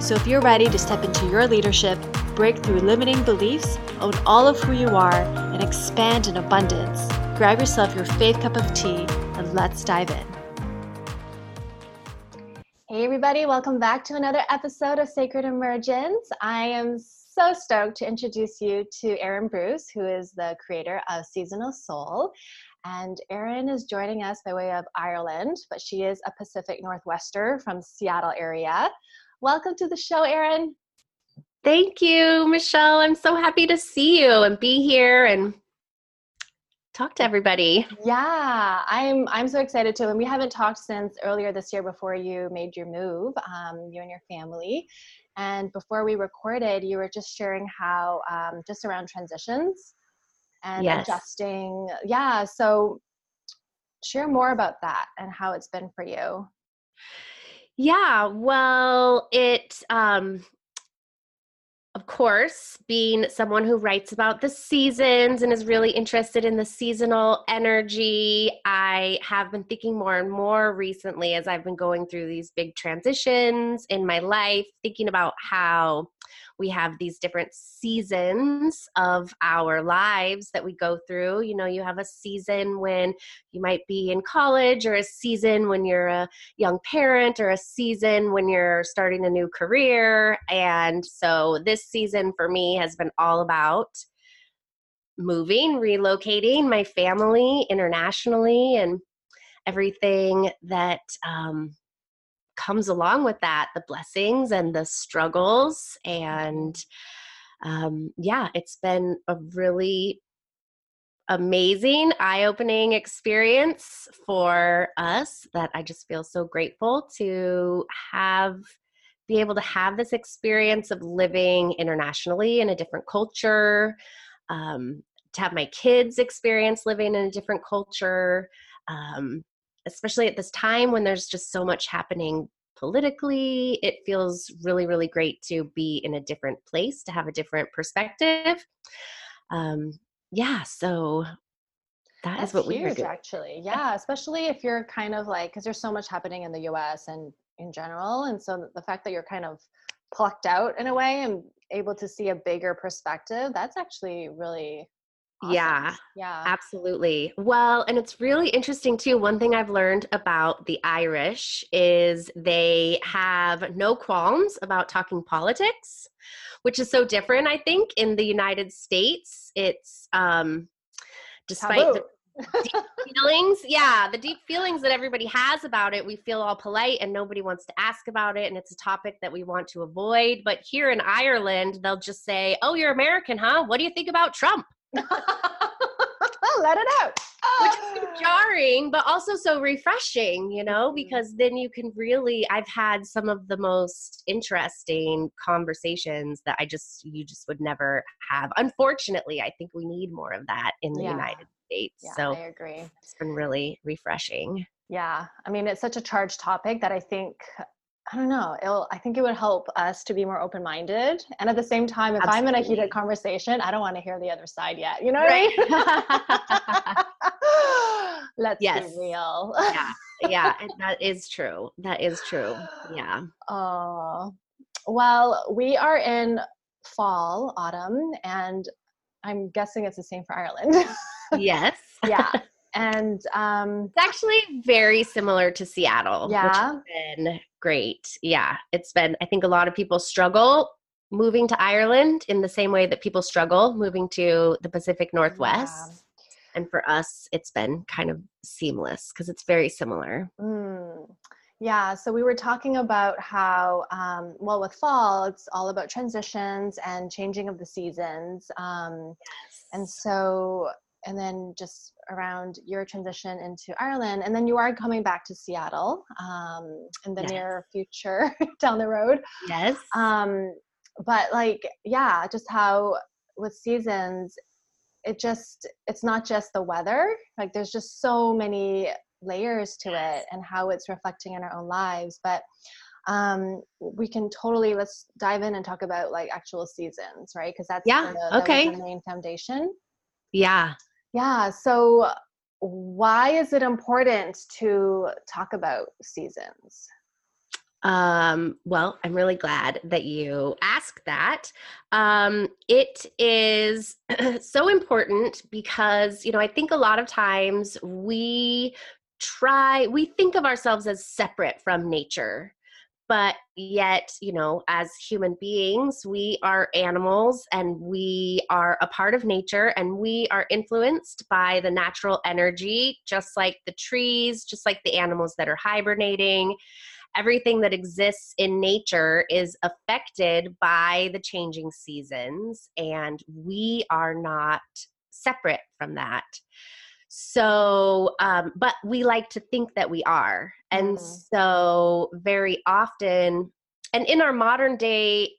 So if you're ready to step into your leadership, break through limiting beliefs, own all of who you are, and expand in abundance, grab yourself your faith cup of tea and let's dive in. Hey, everybody, welcome back to another episode of Sacred Emergence. I am so stoked to introduce you to Erin Bruce, who is the creator of Seasonal Soul. And Erin is joining us by way of Ireland, but she is a Pacific Northwester from Seattle area. Welcome to the show, Erin. Thank you, Michelle. I'm so happy to see you and be here and talk to everybody. Yeah, I'm I'm so excited too. And we haven't talked since earlier this year before you made your move, um, you and your family. And before we recorded, you were just sharing how um, just around transitions and yes. adjusting. Yeah, so share more about that and how it's been for you. Yeah, well, it um of course, being someone who writes about the seasons and is really interested in the seasonal energy, I have been thinking more and more recently as I've been going through these big transitions in my life, thinking about how we have these different seasons of our lives that we go through. You know, you have a season when you might be in college, or a season when you're a young parent, or a season when you're starting a new career. And so this season for me has been all about moving, relocating my family internationally, and everything that um, comes along with that the blessings and the struggles and um, yeah it's been a really amazing eye-opening experience for us that i just feel so grateful to have be able to have this experience of living internationally in a different culture um, to have my kids experience living in a different culture um, especially at this time when there's just so much happening politically. It feels really, really great to be in a different place, to have a different perspective. Um, yeah, so that That's is what huge, we huge, actually. Yeah, especially if you're kind of like, because there's so much happening in the U.S. and in general, and so the fact that you're kind of plucked out in a way and able to see a bigger perspective, that's actually really Awesome. Yeah. Yeah. Absolutely. Well, and it's really interesting too. One thing I've learned about the Irish is they have no qualms about talking politics, which is so different, I think, in the United States. It's um despite Taboo. the deep feelings, yeah, the deep feelings that everybody has about it, we feel all polite and nobody wants to ask about it and it's a topic that we want to avoid. But here in Ireland, they'll just say, "Oh, you're American, huh? What do you think about Trump?" Let it out. Which is so jarring, but also so refreshing, you know, mm-hmm. because then you can really. I've had some of the most interesting conversations that I just, you just would never have. Unfortunately, I think we need more of that in the yeah. United States. Yeah, so I agree. It's been really refreshing. Yeah. I mean, it's such a charged topic that I think I don't know. It'll, I think it would help us to be more open minded. And at the same time, if Absolutely. I'm in a heated conversation, I don't want to hear the other side yet. You know right? I mean? Let's yes. be real. yeah. Yeah. that is true. That is true. Yeah. Oh, well, we are in fall, autumn, and I'm guessing it's the same for Ireland. yes. yeah and um, it's actually very similar to Seattle. Yeah, which has been great. Yeah, it's been. I think a lot of people struggle moving to Ireland in the same way that people struggle moving to the Pacific Northwest. Yeah. And for us, it's been kind of seamless because it's very similar. Mm. Yeah, so we were talking about how, um, well, with fall, it's all about transitions and changing of the seasons. Um, yes. And so and then just around your transition into Ireland, and then you are coming back to Seattle um, in the yes. near future down the road. Yes. Um, but like yeah just how with seasons it just it's not just the weather like there's just so many layers to it and how it's reflecting in our own lives but um we can totally let's dive in and talk about like actual seasons right because that's yeah the, okay the main foundation yeah yeah so why is it important to talk about seasons um, well, I'm really glad that you asked that. Um, it is so important because, you know, I think a lot of times we try, we think of ourselves as separate from nature. But yet, you know, as human beings, we are animals and we are a part of nature and we are influenced by the natural energy, just like the trees, just like the animals that are hibernating everything that exists in nature is affected by the changing seasons, and we are not separate from that. So, um, but we like to think that we are. And mm. so, very often, and in our modern day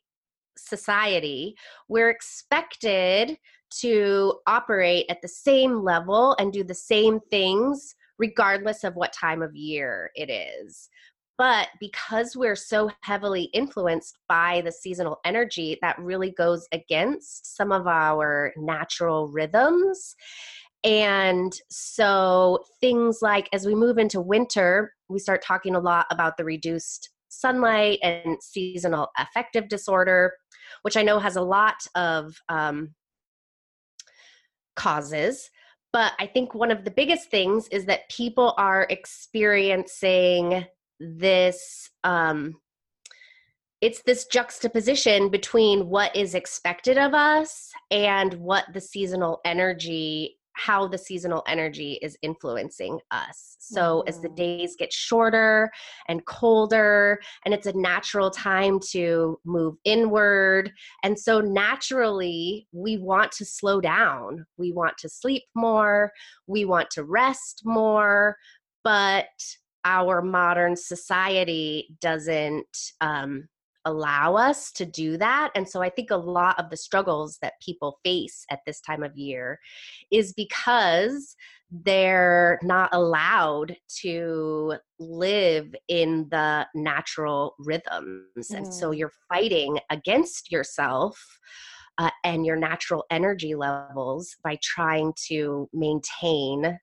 society, we're expected to operate at the same level and do the same things regardless of what time of year it is. But because we're so heavily influenced by the seasonal energy, that really goes against some of our natural rhythms. And so, things like as we move into winter, we start talking a lot about the reduced sunlight and seasonal affective disorder, which I know has a lot of um, causes. But I think one of the biggest things is that people are experiencing this um it's this juxtaposition between what is expected of us and what the seasonal energy how the seasonal energy is influencing us. So, mm-hmm. as the mm-hmm. days get shorter and colder, and it's a natural time to move inward. And so, naturally, we want to slow down. We want to sleep more. We want to rest more. But our modern society doesn't um, allow us to do that. And so I think a lot of the struggles that people face at this time of year is because they're not allowed to live in the natural rhythms. Mm. And so mm. you're fighting against yourself. Uh, and your natural energy levels by trying to maintain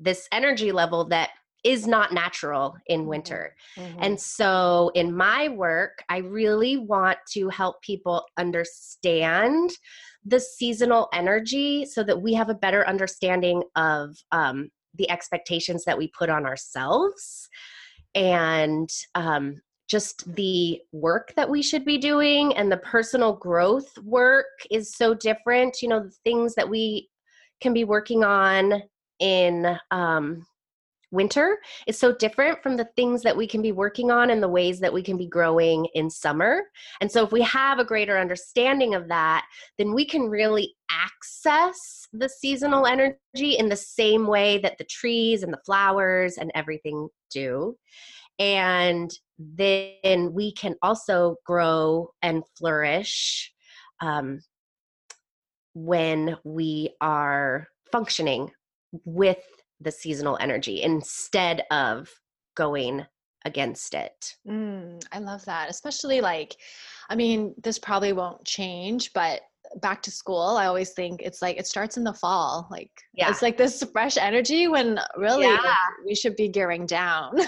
this energy level that is not natural in mm-hmm. winter. Mm-hmm. And so in my work, I really want to help people understand the seasonal energy so that we have a better understanding of um, the expectations that we put on ourselves and um, just the work that we should be doing and the personal growth work is so different. You know, the things that we can be working on in um, winter is so different from the things that we can be working on and the ways that we can be growing in summer. And so, if we have a greater understanding of that, then we can really access the seasonal energy in the same way that the trees and the flowers and everything do. And then we can also grow and flourish um, when we are functioning with the seasonal energy instead of going against it. Mm, I love that. Especially like, I mean, this probably won't change, but back to school, I always think it's like it starts in the fall. Like, yeah. it's like this fresh energy when really yeah. we should be gearing down.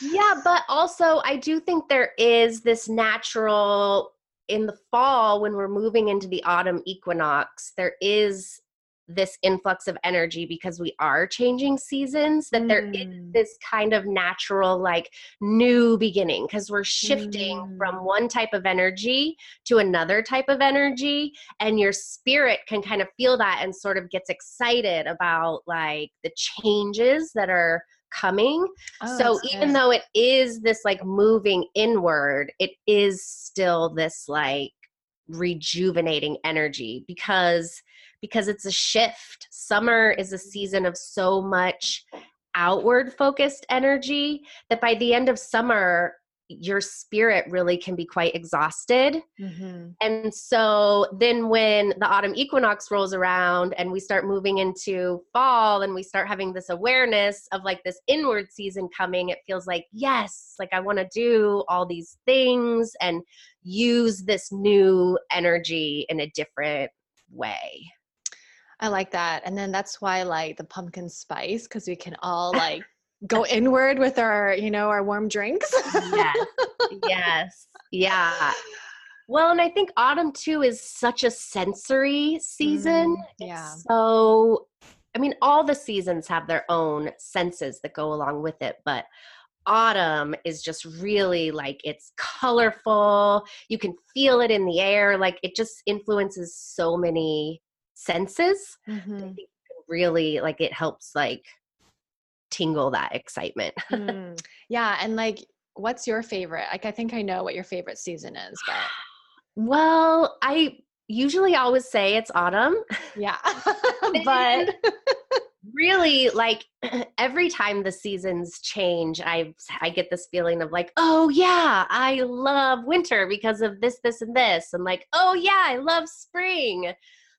yeah, but also I do think there is this natural in the fall when we're moving into the autumn equinox, there is this influx of energy because we are changing seasons that mm. there is mm. this kind of natural like new beginning because we're shifting mm. from one type of energy to another type of energy and your spirit can kind of feel that and sort of gets excited about like the changes that are coming oh, so even though it is this like moving inward it is still this like rejuvenating energy because because it's a shift. Summer is a season of so much outward focused energy that by the end of summer, your spirit really can be quite exhausted. Mm-hmm. And so then when the autumn equinox rolls around and we start moving into fall and we start having this awareness of like this inward season coming, it feels like, yes, like I want to do all these things and use this new energy in a different way. I like that. And then that's why I like the pumpkin spice because we can all like go inward with our, you know, our warm drinks. yes. Yes. Yeah. Well, and I think autumn too is such a sensory season. Mm, yeah. So, I mean, all the seasons have their own senses that go along with it, but autumn is just really like it's colorful. You can feel it in the air. Like it just influences so many senses. Mhm. I think really like it helps like tingle that excitement. Mm. Yeah. And like, what's your favorite? Like, I think I know what your favorite season is, but well, I usually always say it's autumn, yeah. but really like every time the seasons change, I I get this feeling of like, "Oh yeah, I love winter because of this this and this." And like, "Oh yeah, I love spring."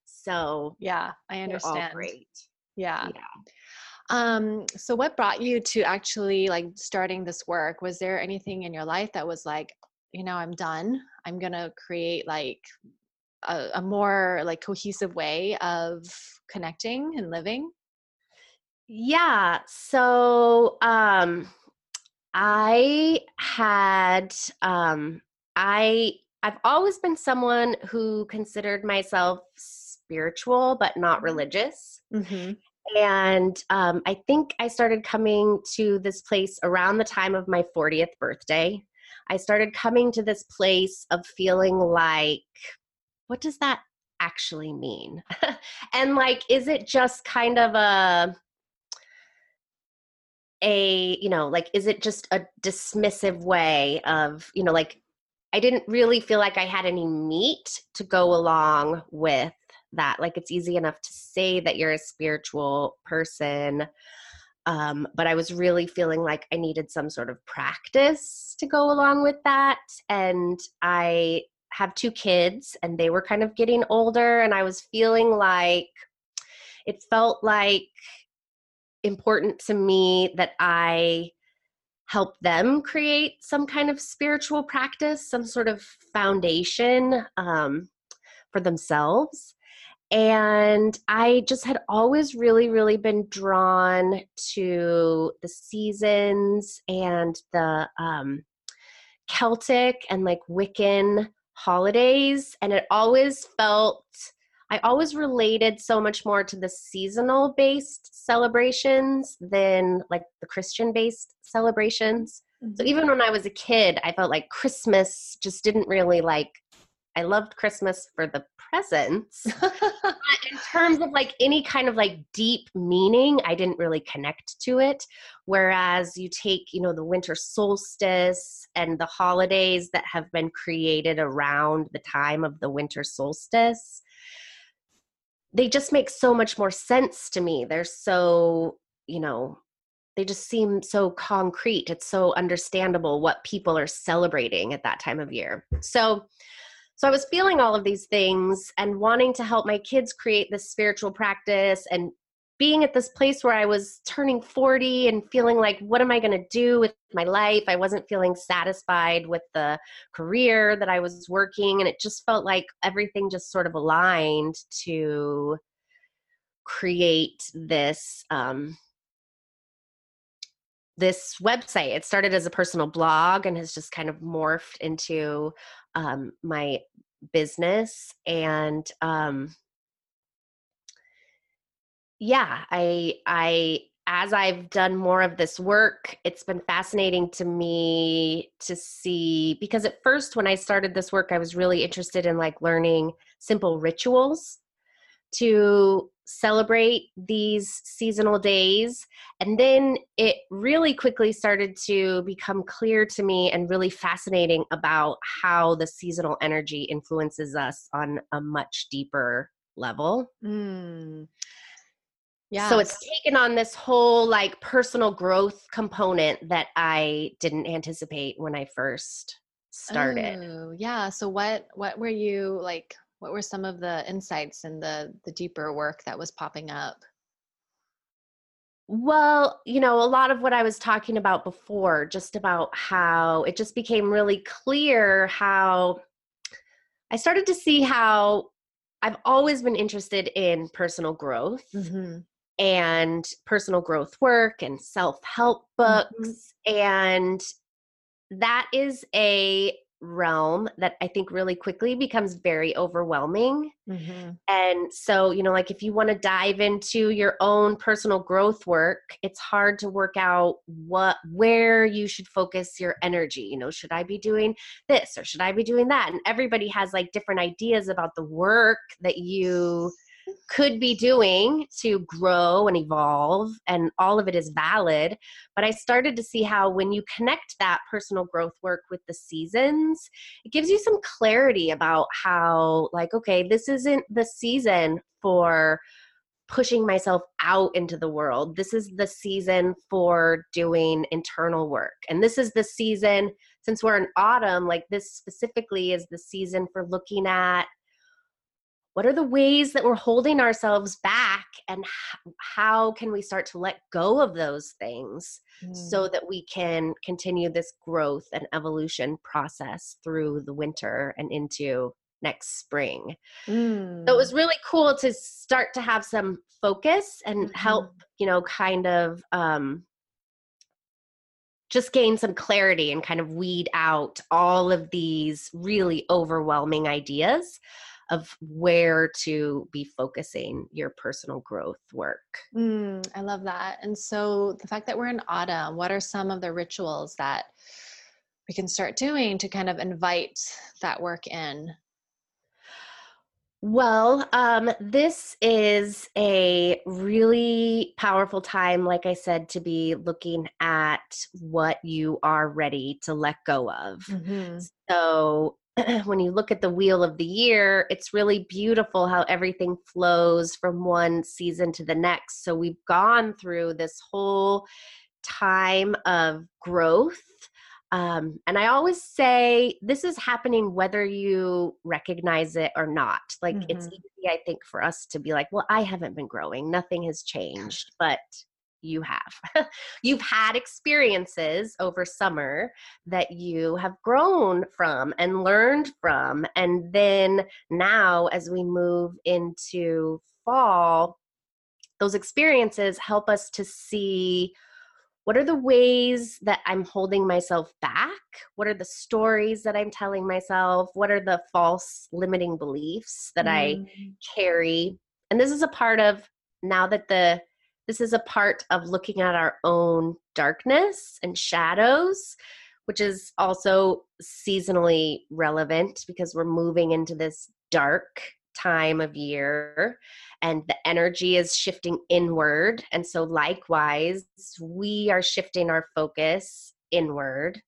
So, yeah, I understand. great. Yeah. Yeah. Um, so what brought you to actually like starting this work? Was there anything in your life that was like, you know, I'm done. I'm gonna create like a, a more like cohesive way of connecting and living? Yeah. So um I had um I I've always been someone who considered myself spiritual but not religious. Mm-hmm. And um I think I started coming to this place around the time of my 40th birthday. I started coming to this place of feeling like what does that actually mean? and like is it just kind of a a you know like is it just a dismissive way of you know like i didn't really feel like i had any meat to go along with that like it's easy enough to say that you're a spiritual person um, but i was really feeling like i needed some sort of practice to go along with that and i have two kids and they were kind of getting older and i was feeling like it felt like important to me that I help them create some kind of spiritual practice, some sort of foundation um, for themselves. And I just had always really, really been drawn to the seasons and the um, Celtic and like Wiccan holidays. And it always felt I always related so much more to the seasonal based celebrations than like the Christian based celebrations. So even when I was a kid, I felt like Christmas just didn't really like I loved Christmas for the presents. but in terms of like any kind of like deep meaning, I didn't really connect to it. Whereas you take, you know, the winter solstice and the holidays that have been created around the time of the winter solstice, they just make so much more sense to me. They're so, you know, they just seem so concrete. It's so understandable what people are celebrating at that time of year. So, so I was feeling all of these things and wanting to help my kids create this spiritual practice and being at this place where I was turning 40 and feeling like, what am I going to do with my life? I wasn't feeling satisfied with the career that I was working. And it just felt like everything just sort of aligned to create this. Um, this website it started as a personal blog and has just kind of morphed into um, my business and um, yeah i i as i've done more of this work it's been fascinating to me to see because at first when i started this work i was really interested in like learning simple rituals to celebrate these seasonal days and then it really quickly started to become clear to me and really fascinating about how the seasonal energy influences us on a much deeper level Mm. Yeah. So it's taken on this whole like personal growth component that I didn't anticipate when I first started. Oh, yeah. So what what were you like what were some of the insights and the the deeper work that was popping up? Well, you know, a lot of what I was talking about before, just about how it just became really clear how I started to see how I've always been interested in personal growth mm-hmm. and personal growth work and self help books. Mm-hmm. And that is a realm that I think really quickly becomes very overwhelming. Mm-hmm. And so, you know, like if you want to dive into your own personal growth work, it's hard to work out what where you should focus your energy. You know, should I be doing this or should I be doing that? And everybody has like different ideas about the work that you could be doing to grow and evolve and all of it is valid but i started to see how when you connect that personal growth work with the seasons it gives you some clarity about how like okay this isn't the season for pushing myself out into the world. This is the season for doing internal work. And this is the season, since we're in autumn, like this specifically is the season for looking at what are the ways that we're holding ourselves back and how can we start to let go of those things mm. so that we can continue this growth and evolution process through the winter and into next spring mm. so it was mm. really cool to start to have some focus and mm-hmm. help you know kind of um just gain some clarity and kind of weed out all of these really overwhelming ideas of where to be focusing your personal growth work. Mm, I love that. And so, the fact that we're in autumn, what are some of the rituals that we can start doing to kind of invite that work in? Well, um, this is a really powerful time, like I said, to be looking at what you are ready to let go of. Mm-hmm. So, when you look at the wheel of the year, it's really beautiful how everything flows from one season to the next. So we've gone through this whole time of growth. Um, and I always say this is happening whether you recognize it or not. Like mm-hmm. it's easy, I think, for us to be like, well, I haven't been growing, nothing has changed. But you have. You've had experiences over summer that you have grown from and learned from. And then now, as we move into fall, those experiences help us to see what are the ways that I'm holding myself back? What are the stories that I'm telling myself? What are the false limiting beliefs that mm. I carry? And this is a part of now that the this is a part of looking at our own darkness and shadows, which is also seasonally relevant because we're moving into this dark time of year and the energy is shifting inward. And so, likewise, we are shifting our focus inward.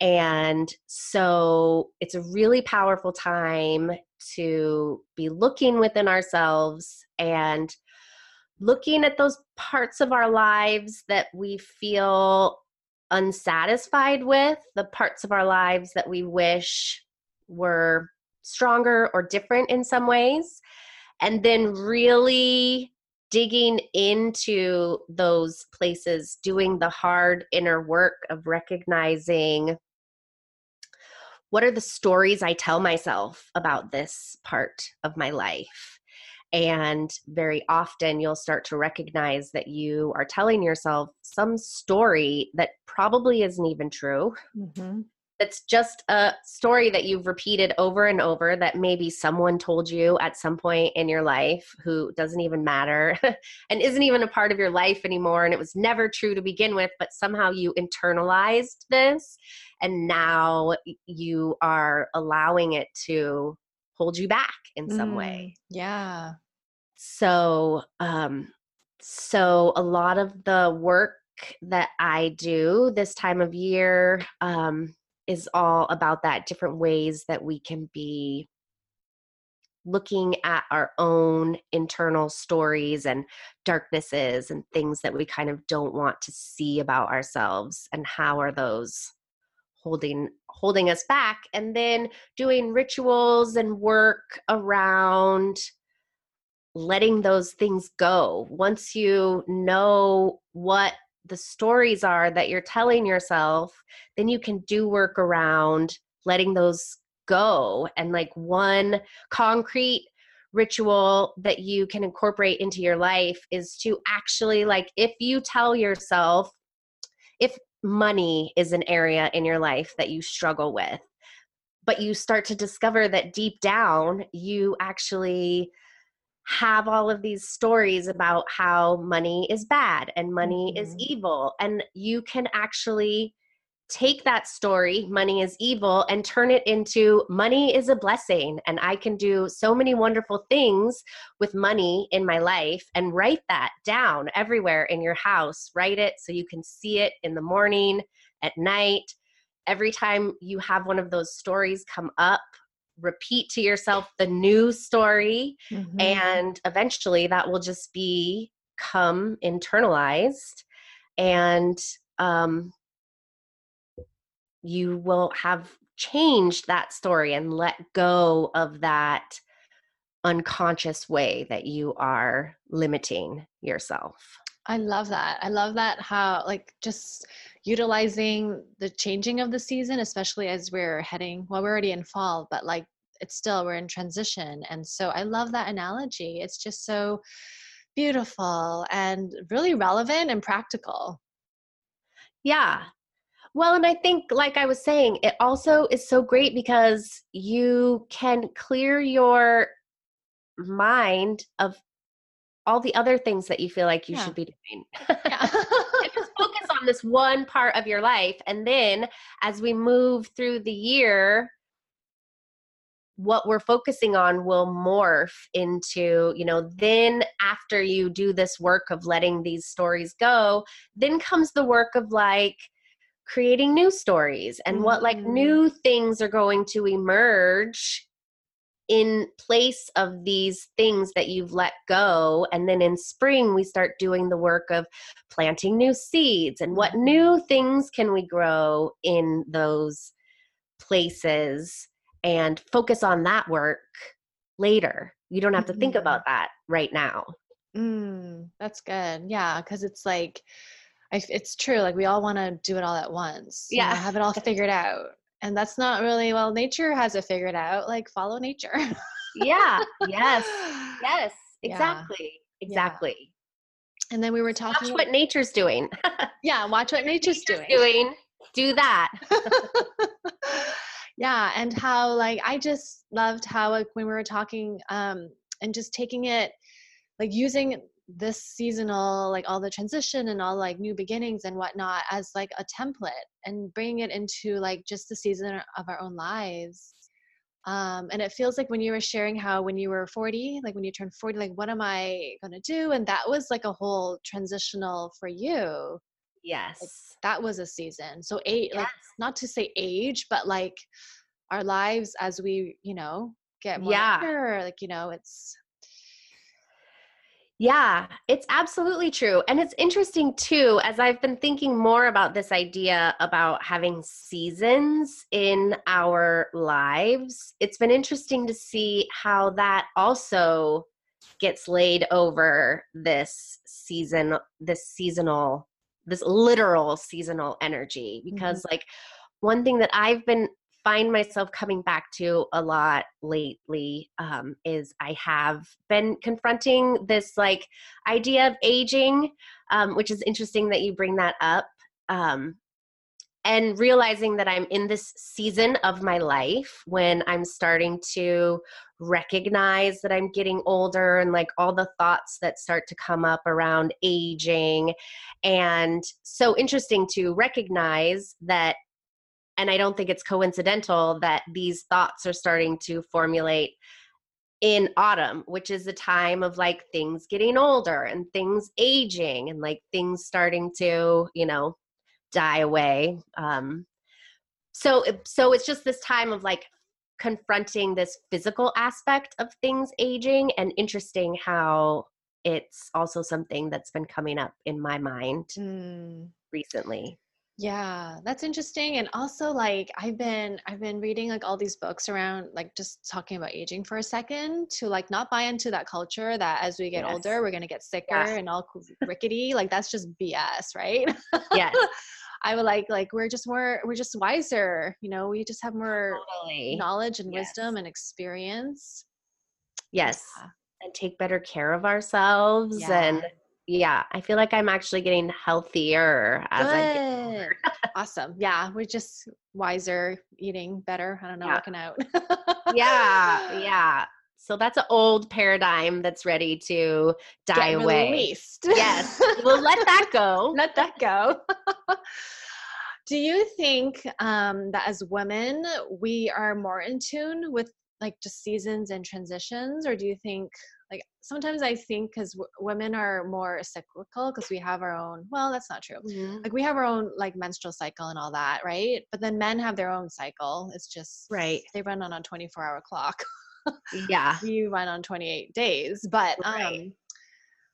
And so, it's a really powerful time to be looking within ourselves and looking at those parts of our lives that we feel unsatisfied with, the parts of our lives that we wish were stronger or different in some ways, and then really digging into those places, doing the hard inner work of recognizing what are the stories I tell myself about this part of my life and very often you'll start to recognize that you are telling yourself some story that probably isn't even true. Mm-hmm. It's just a story that you've repeated over and over that maybe someone told you at some point in your life who doesn't even matter and isn't even a part of your life anymore. And it was never true to begin with, but somehow you internalized this and now you are allowing it to hold you back in some mm, way. Yeah. So, um, so a lot of the work that I do this time of year um, is all about that different ways that we can be looking at our own internal stories and darknesses and things that we kind of don't want to see about ourselves and how are those holding holding us back and then doing rituals and work around letting those things go. Once you know what the stories are that you're telling yourself then you can do work around letting those go and like one concrete ritual that you can incorporate into your life is to actually like if you tell yourself if money is an area in your life that you struggle with but you start to discover that deep down you actually have all of these stories about how money is bad and money mm-hmm. is evil and you can actually take that story, money is evil, and turn it into money is a blessing. And I can do so many wonderful things with money in my life and write that down everywhere in your house. Write it so you can see it in the morning, at night. Every time you have one of those stories come up, repeat to yourself the new story. Mm-hmm. And eventually that will just become internalized. And um, you will have changed that story and let go of that unconscious way that you are limiting yourself. I love that. I love that how like just utilizing the changing of the season, especially as we're heading well, we're already in fall, but like it's still we're in transition. And so I love that analogy. It's just so beautiful and really relevant and practical. Yeah. Well, and I think, like I was saying, it also is so great because you can clear your mind of all the other things that you feel like you yeah. should be doing. Yeah. just focus on this one part of your life. And then as we move through the year, what we're focusing on will morph into, you know, then after you do this work of letting these stories go, then comes the work of like, creating new stories and mm-hmm. what like mm-hmm. new things are going to emerge in place of these things that you've let go and then in spring we start doing the work of planting new seeds and what mm-hmm. new things can we grow in those places and focus on that work later you don't have to think about that right now mm, that's good yeah because it's like I, it's true. Like we all want to do it all at once. Yeah. You know, have it all figured out. And that's not really, well, nature has it figured out. Like follow nature. yeah. Yes. Yes. Exactly. Yeah. Exactly. Yeah. And then we were talking. Watch what nature's doing. yeah. Watch what nature's, nature's doing. doing. Do that. yeah. And how, like, I just loved how, like, when we were talking um, and just taking it, like, using this seasonal like all the transition and all like new beginnings and whatnot as like a template and bring it into like just the season of our own lives. Um, and it feels like when you were sharing how when you were 40 like when you turned 40 like what am i going to do? And that was like a whole transitional for you. Yes. like, that was a season. So eight yes. like not to say age but like our lives as we you know get more yeah. older, like you know it's yeah, it's absolutely true. And it's interesting too, as I've been thinking more about this idea about having seasons in our lives, it's been interesting to see how that also gets laid over this season, this seasonal, this literal seasonal energy. Because, mm-hmm. like, one thing that I've been find myself coming back to a lot lately um, is I have been confronting this like idea of aging, um, which is interesting that you bring that up. Um, and realizing that I'm in this season of my life when I'm starting to recognize that I'm getting older and like all the thoughts that start to come up around aging. And so interesting to recognize that and I don't think it's coincidental that these thoughts are starting to formulate in autumn, which is a time of like things getting older and things aging and like things starting to, you know, die away. Um, so, so it's just this time of like confronting this physical aspect of things aging and interesting how it's also something that's been coming up in my mind mm. recently yeah that's interesting and also like i've been i've been reading like all these books around like just talking about aging for a second to like not buy into that culture that as we get yes. older we're going to get sicker yeah. and all rickety like that's just bs right yes I would like like we're just more we're just wiser, you know, we just have more totally. knowledge and yes. wisdom and experience. Yes. Yeah. And take better care of ourselves yeah. and yeah, I feel like I'm actually getting healthier as Good. I get older. awesome. Yeah, we're just wiser, eating better. I don't know, yeah. working out. yeah, yeah. So that's an old paradigm that's ready to die Get away. Released. Yes. we'll let that go. Let that go. Do you think um, that as women, we are more in tune with like just seasons and transitions, or do you think like sometimes I think because w- women are more cyclical because we have our own. Well, that's not true. Mm-hmm. Like we have our own like menstrual cycle and all that, right? But then men have their own cycle. It's just right. They run on a twenty four hour clock. yeah, you run on twenty eight days, but right. um.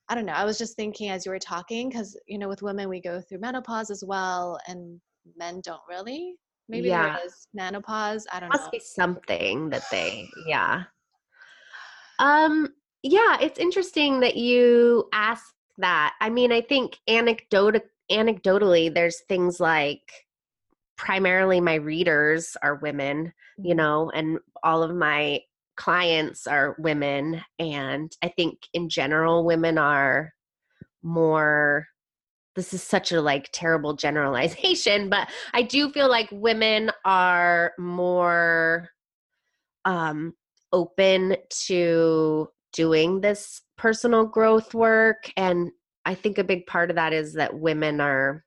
I don't know. I was just thinking as you were talking, because you know, with women we go through menopause as well, and men don't really. Maybe yeah. there is menopause. I don't Must know. Must be something that they, yeah. Um, yeah, it's interesting that you ask that. I mean, I think anecdotal anecdotally, there's things like primarily my readers are women, you mm-hmm. know, and all of my clients are women. And I think in general, women are more this is such a like terrible generalization but i do feel like women are more um open to doing this personal growth work and i think a big part of that is that women are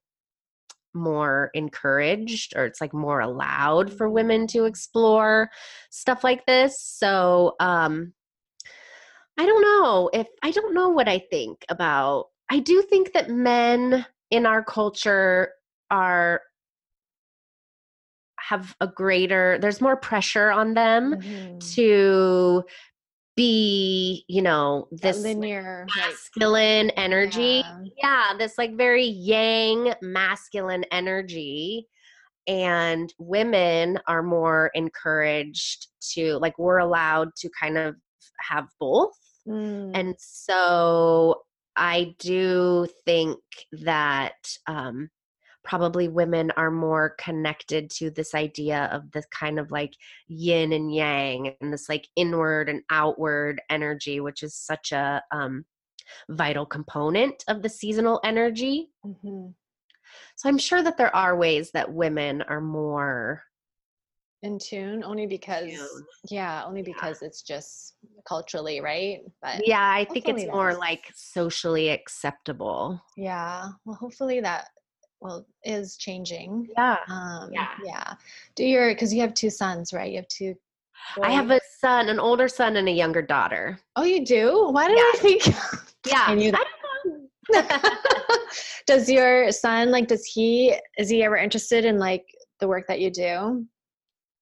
more encouraged or it's like more allowed for women to explore stuff like this. So um i don't know if i don't know what i think about I do think that men in our culture are have a greater there's more pressure on them mm-hmm. to be you know this linear masculine like, energy yeah. yeah this like very yang masculine energy and women are more encouraged to like we're allowed to kind of have both mm. and so I do think that um, probably women are more connected to this idea of this kind of like yin and yang and this like inward and outward energy, which is such a um, vital component of the seasonal energy. Mm-hmm. So I'm sure that there are ways that women are more in tune only because tune. yeah only because yeah. it's just culturally right? But yeah i think it's more like socially acceptable. Yeah well hopefully that well is changing. Yeah um yeah. yeah. Do your because you have two sons right? You have two boys. i have a son an older son and a younger daughter. Oh you do? Why did yeah. i think yeah i knew that. Does your son like does he is he ever interested in like the work that you do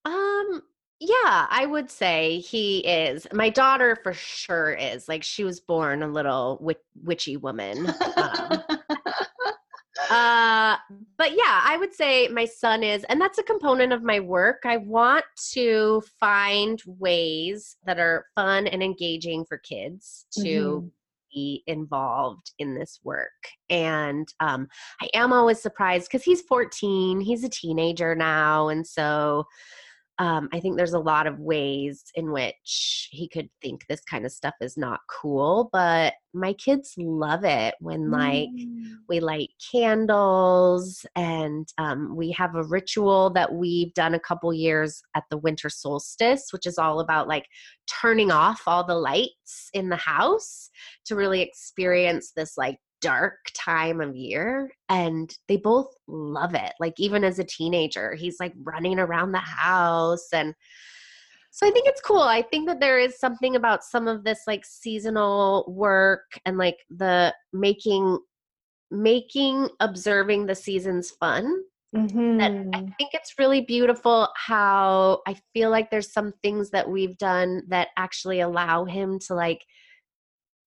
um, yeah, I would say he is. My daughter for sure is. Like she was born a little witch- witchy woman. Um, uh, but yeah, I would say my son is, and that's a component of my work. I want to find ways that are fun and engaging for kids to mm-hmm. be involved in this work. And um, I am always surprised because he's 14, he's a teenager now, and so um, I think there's a lot of ways in which he could think this kind of stuff is not cool, but my kids love it when like mm. we light candles and um, we have a ritual that we've done a couple years at the winter solstice, which is all about like turning off all the lights in the house to really experience this like dark time of year and they both love it like even as a teenager he's like running around the house and so i think it's cool i think that there is something about some of this like seasonal work and like the making making observing the seasons fun Mm-hmm. I think it's really beautiful how I feel like there's some things that we've done that actually allow him to like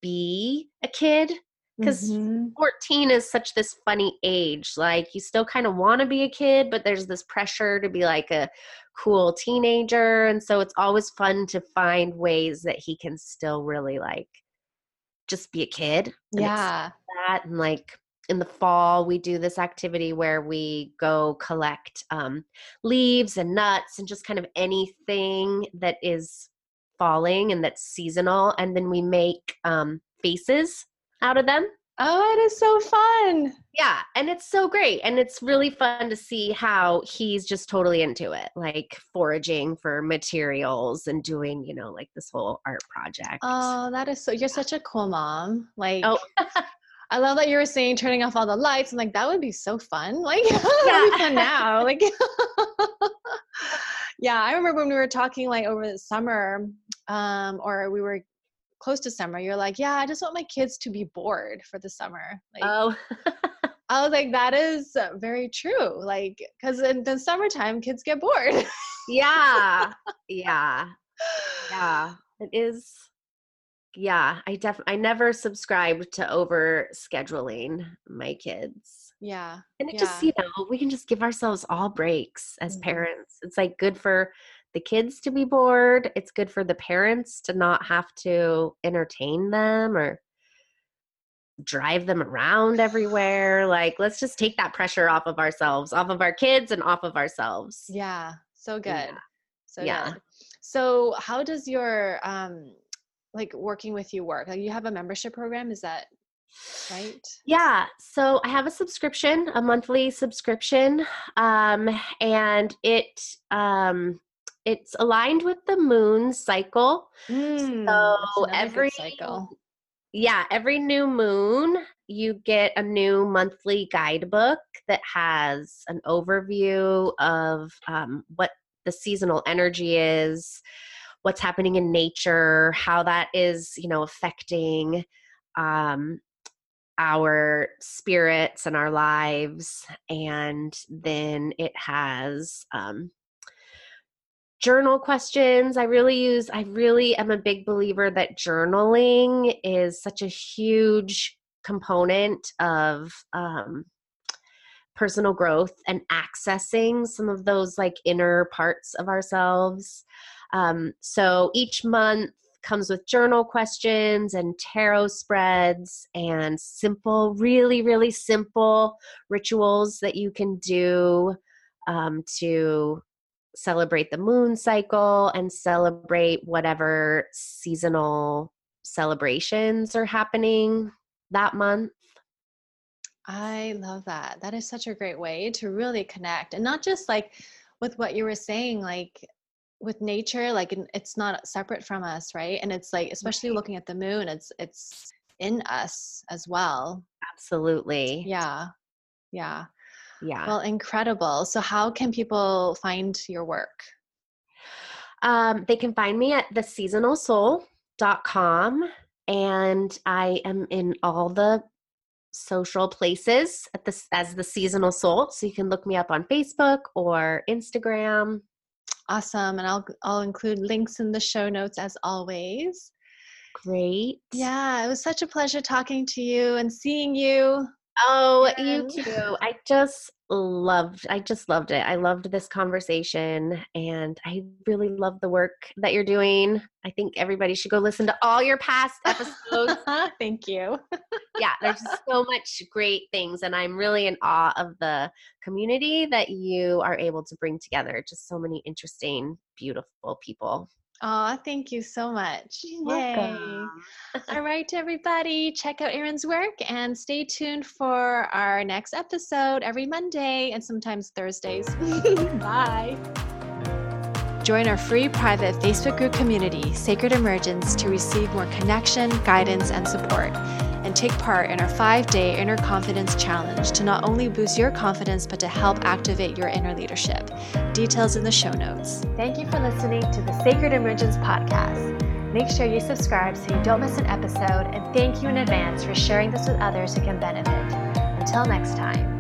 be a kid because mm-hmm. 14 is such this funny age like you still kind of want to be a kid but there's this pressure to be like a cool teenager and so it's always fun to find ways that he can still really like just be a kid yeah that and like in the fall we do this activity where we go collect um, leaves and nuts and just kind of anything that is falling and that's seasonal and then we make um, faces out of them. Oh, it is so fun. Yeah, and it's so great. And it's really fun to see how he's just totally into it, like foraging for materials and doing, you know, like this whole art project. Oh, that is so you're such a cool mom. Like oh. I love that you were saying turning off all the lights. I'm like, that would be so fun. Like yeah. fun now. Like Yeah, I remember when we were talking like over the summer, um, or we were close to summer, you're like, yeah, I just want my kids to be bored for the summer. Like, oh. I was like, that is very true. Like, because in the summertime, kids get bored. yeah. Yeah. Yeah. It is. Yeah. I definitely, I never subscribed to over scheduling my kids. Yeah. And it yeah. just, you know, we can just give ourselves all breaks as mm-hmm. parents. It's like good for the kids to be bored. It's good for the parents to not have to entertain them or drive them around everywhere. Like, let's just take that pressure off of ourselves, off of our kids, and off of ourselves. Yeah, so good. Yeah. So yeah. Good. So, how does your um like working with you work? Like, you have a membership program? Is that right? Yeah. So I have a subscription, a monthly subscription, um, and it um, it's aligned with the moon cycle. Mm, so every cycle. Yeah, every new moon you get a new monthly guidebook that has an overview of um, what the seasonal energy is, what's happening in nature, how that is, you know, affecting um, our spirits and our lives. And then it has um, journal questions. I really use i really am a big believer that journaling is such a huge component of um, personal growth and accessing some of those like inner parts of ourselves. Um, so each month comes with journal questions and tarot spreads and simple really really simple rituals that you can do um, to celebrate the moon cycle and celebrate whatever seasonal celebrations are happening that month. I love that. That is such a great way to really connect and not just like with what you were saying, like with nature, like it's not separate from us, right? And it's like, especially looking at the moon, it's, it's in us as well. Absolutely. Yeah. Yeah. Yeah. Well, incredible. So, how can people find your work? Um, they can find me at theseasonalsoul.com and I am in all the social places at this as the seasonal soul. So you can look me up on Facebook or Instagram. Awesome. And I'll I'll include links in the show notes as always. Great. Yeah, it was such a pleasure talking to you and seeing you. Oh, you too. I just loved I just loved it. I loved this conversation and I really love the work that you're doing. I think everybody should go listen to all your past episodes. Thank you. yeah, there's so much great things and I'm really in awe of the community that you are able to bring together. Just so many interesting, beautiful people. Oh, thank you so much. You're Yay. All right, everybody, check out Erin's work and stay tuned for our next episode every Monday and sometimes Thursdays. Bye. Join our free private Facebook group community, Sacred Emergence, to receive more connection, guidance, and support and take part in our five day Inner Confidence Challenge to not only boost your confidence, but to help activate your inner leadership. Details in the show notes. Thank you for listening to the Sacred Emergence podcast. Make sure you subscribe so you don't miss an episode, and thank you in advance for sharing this with others who can benefit. Until next time.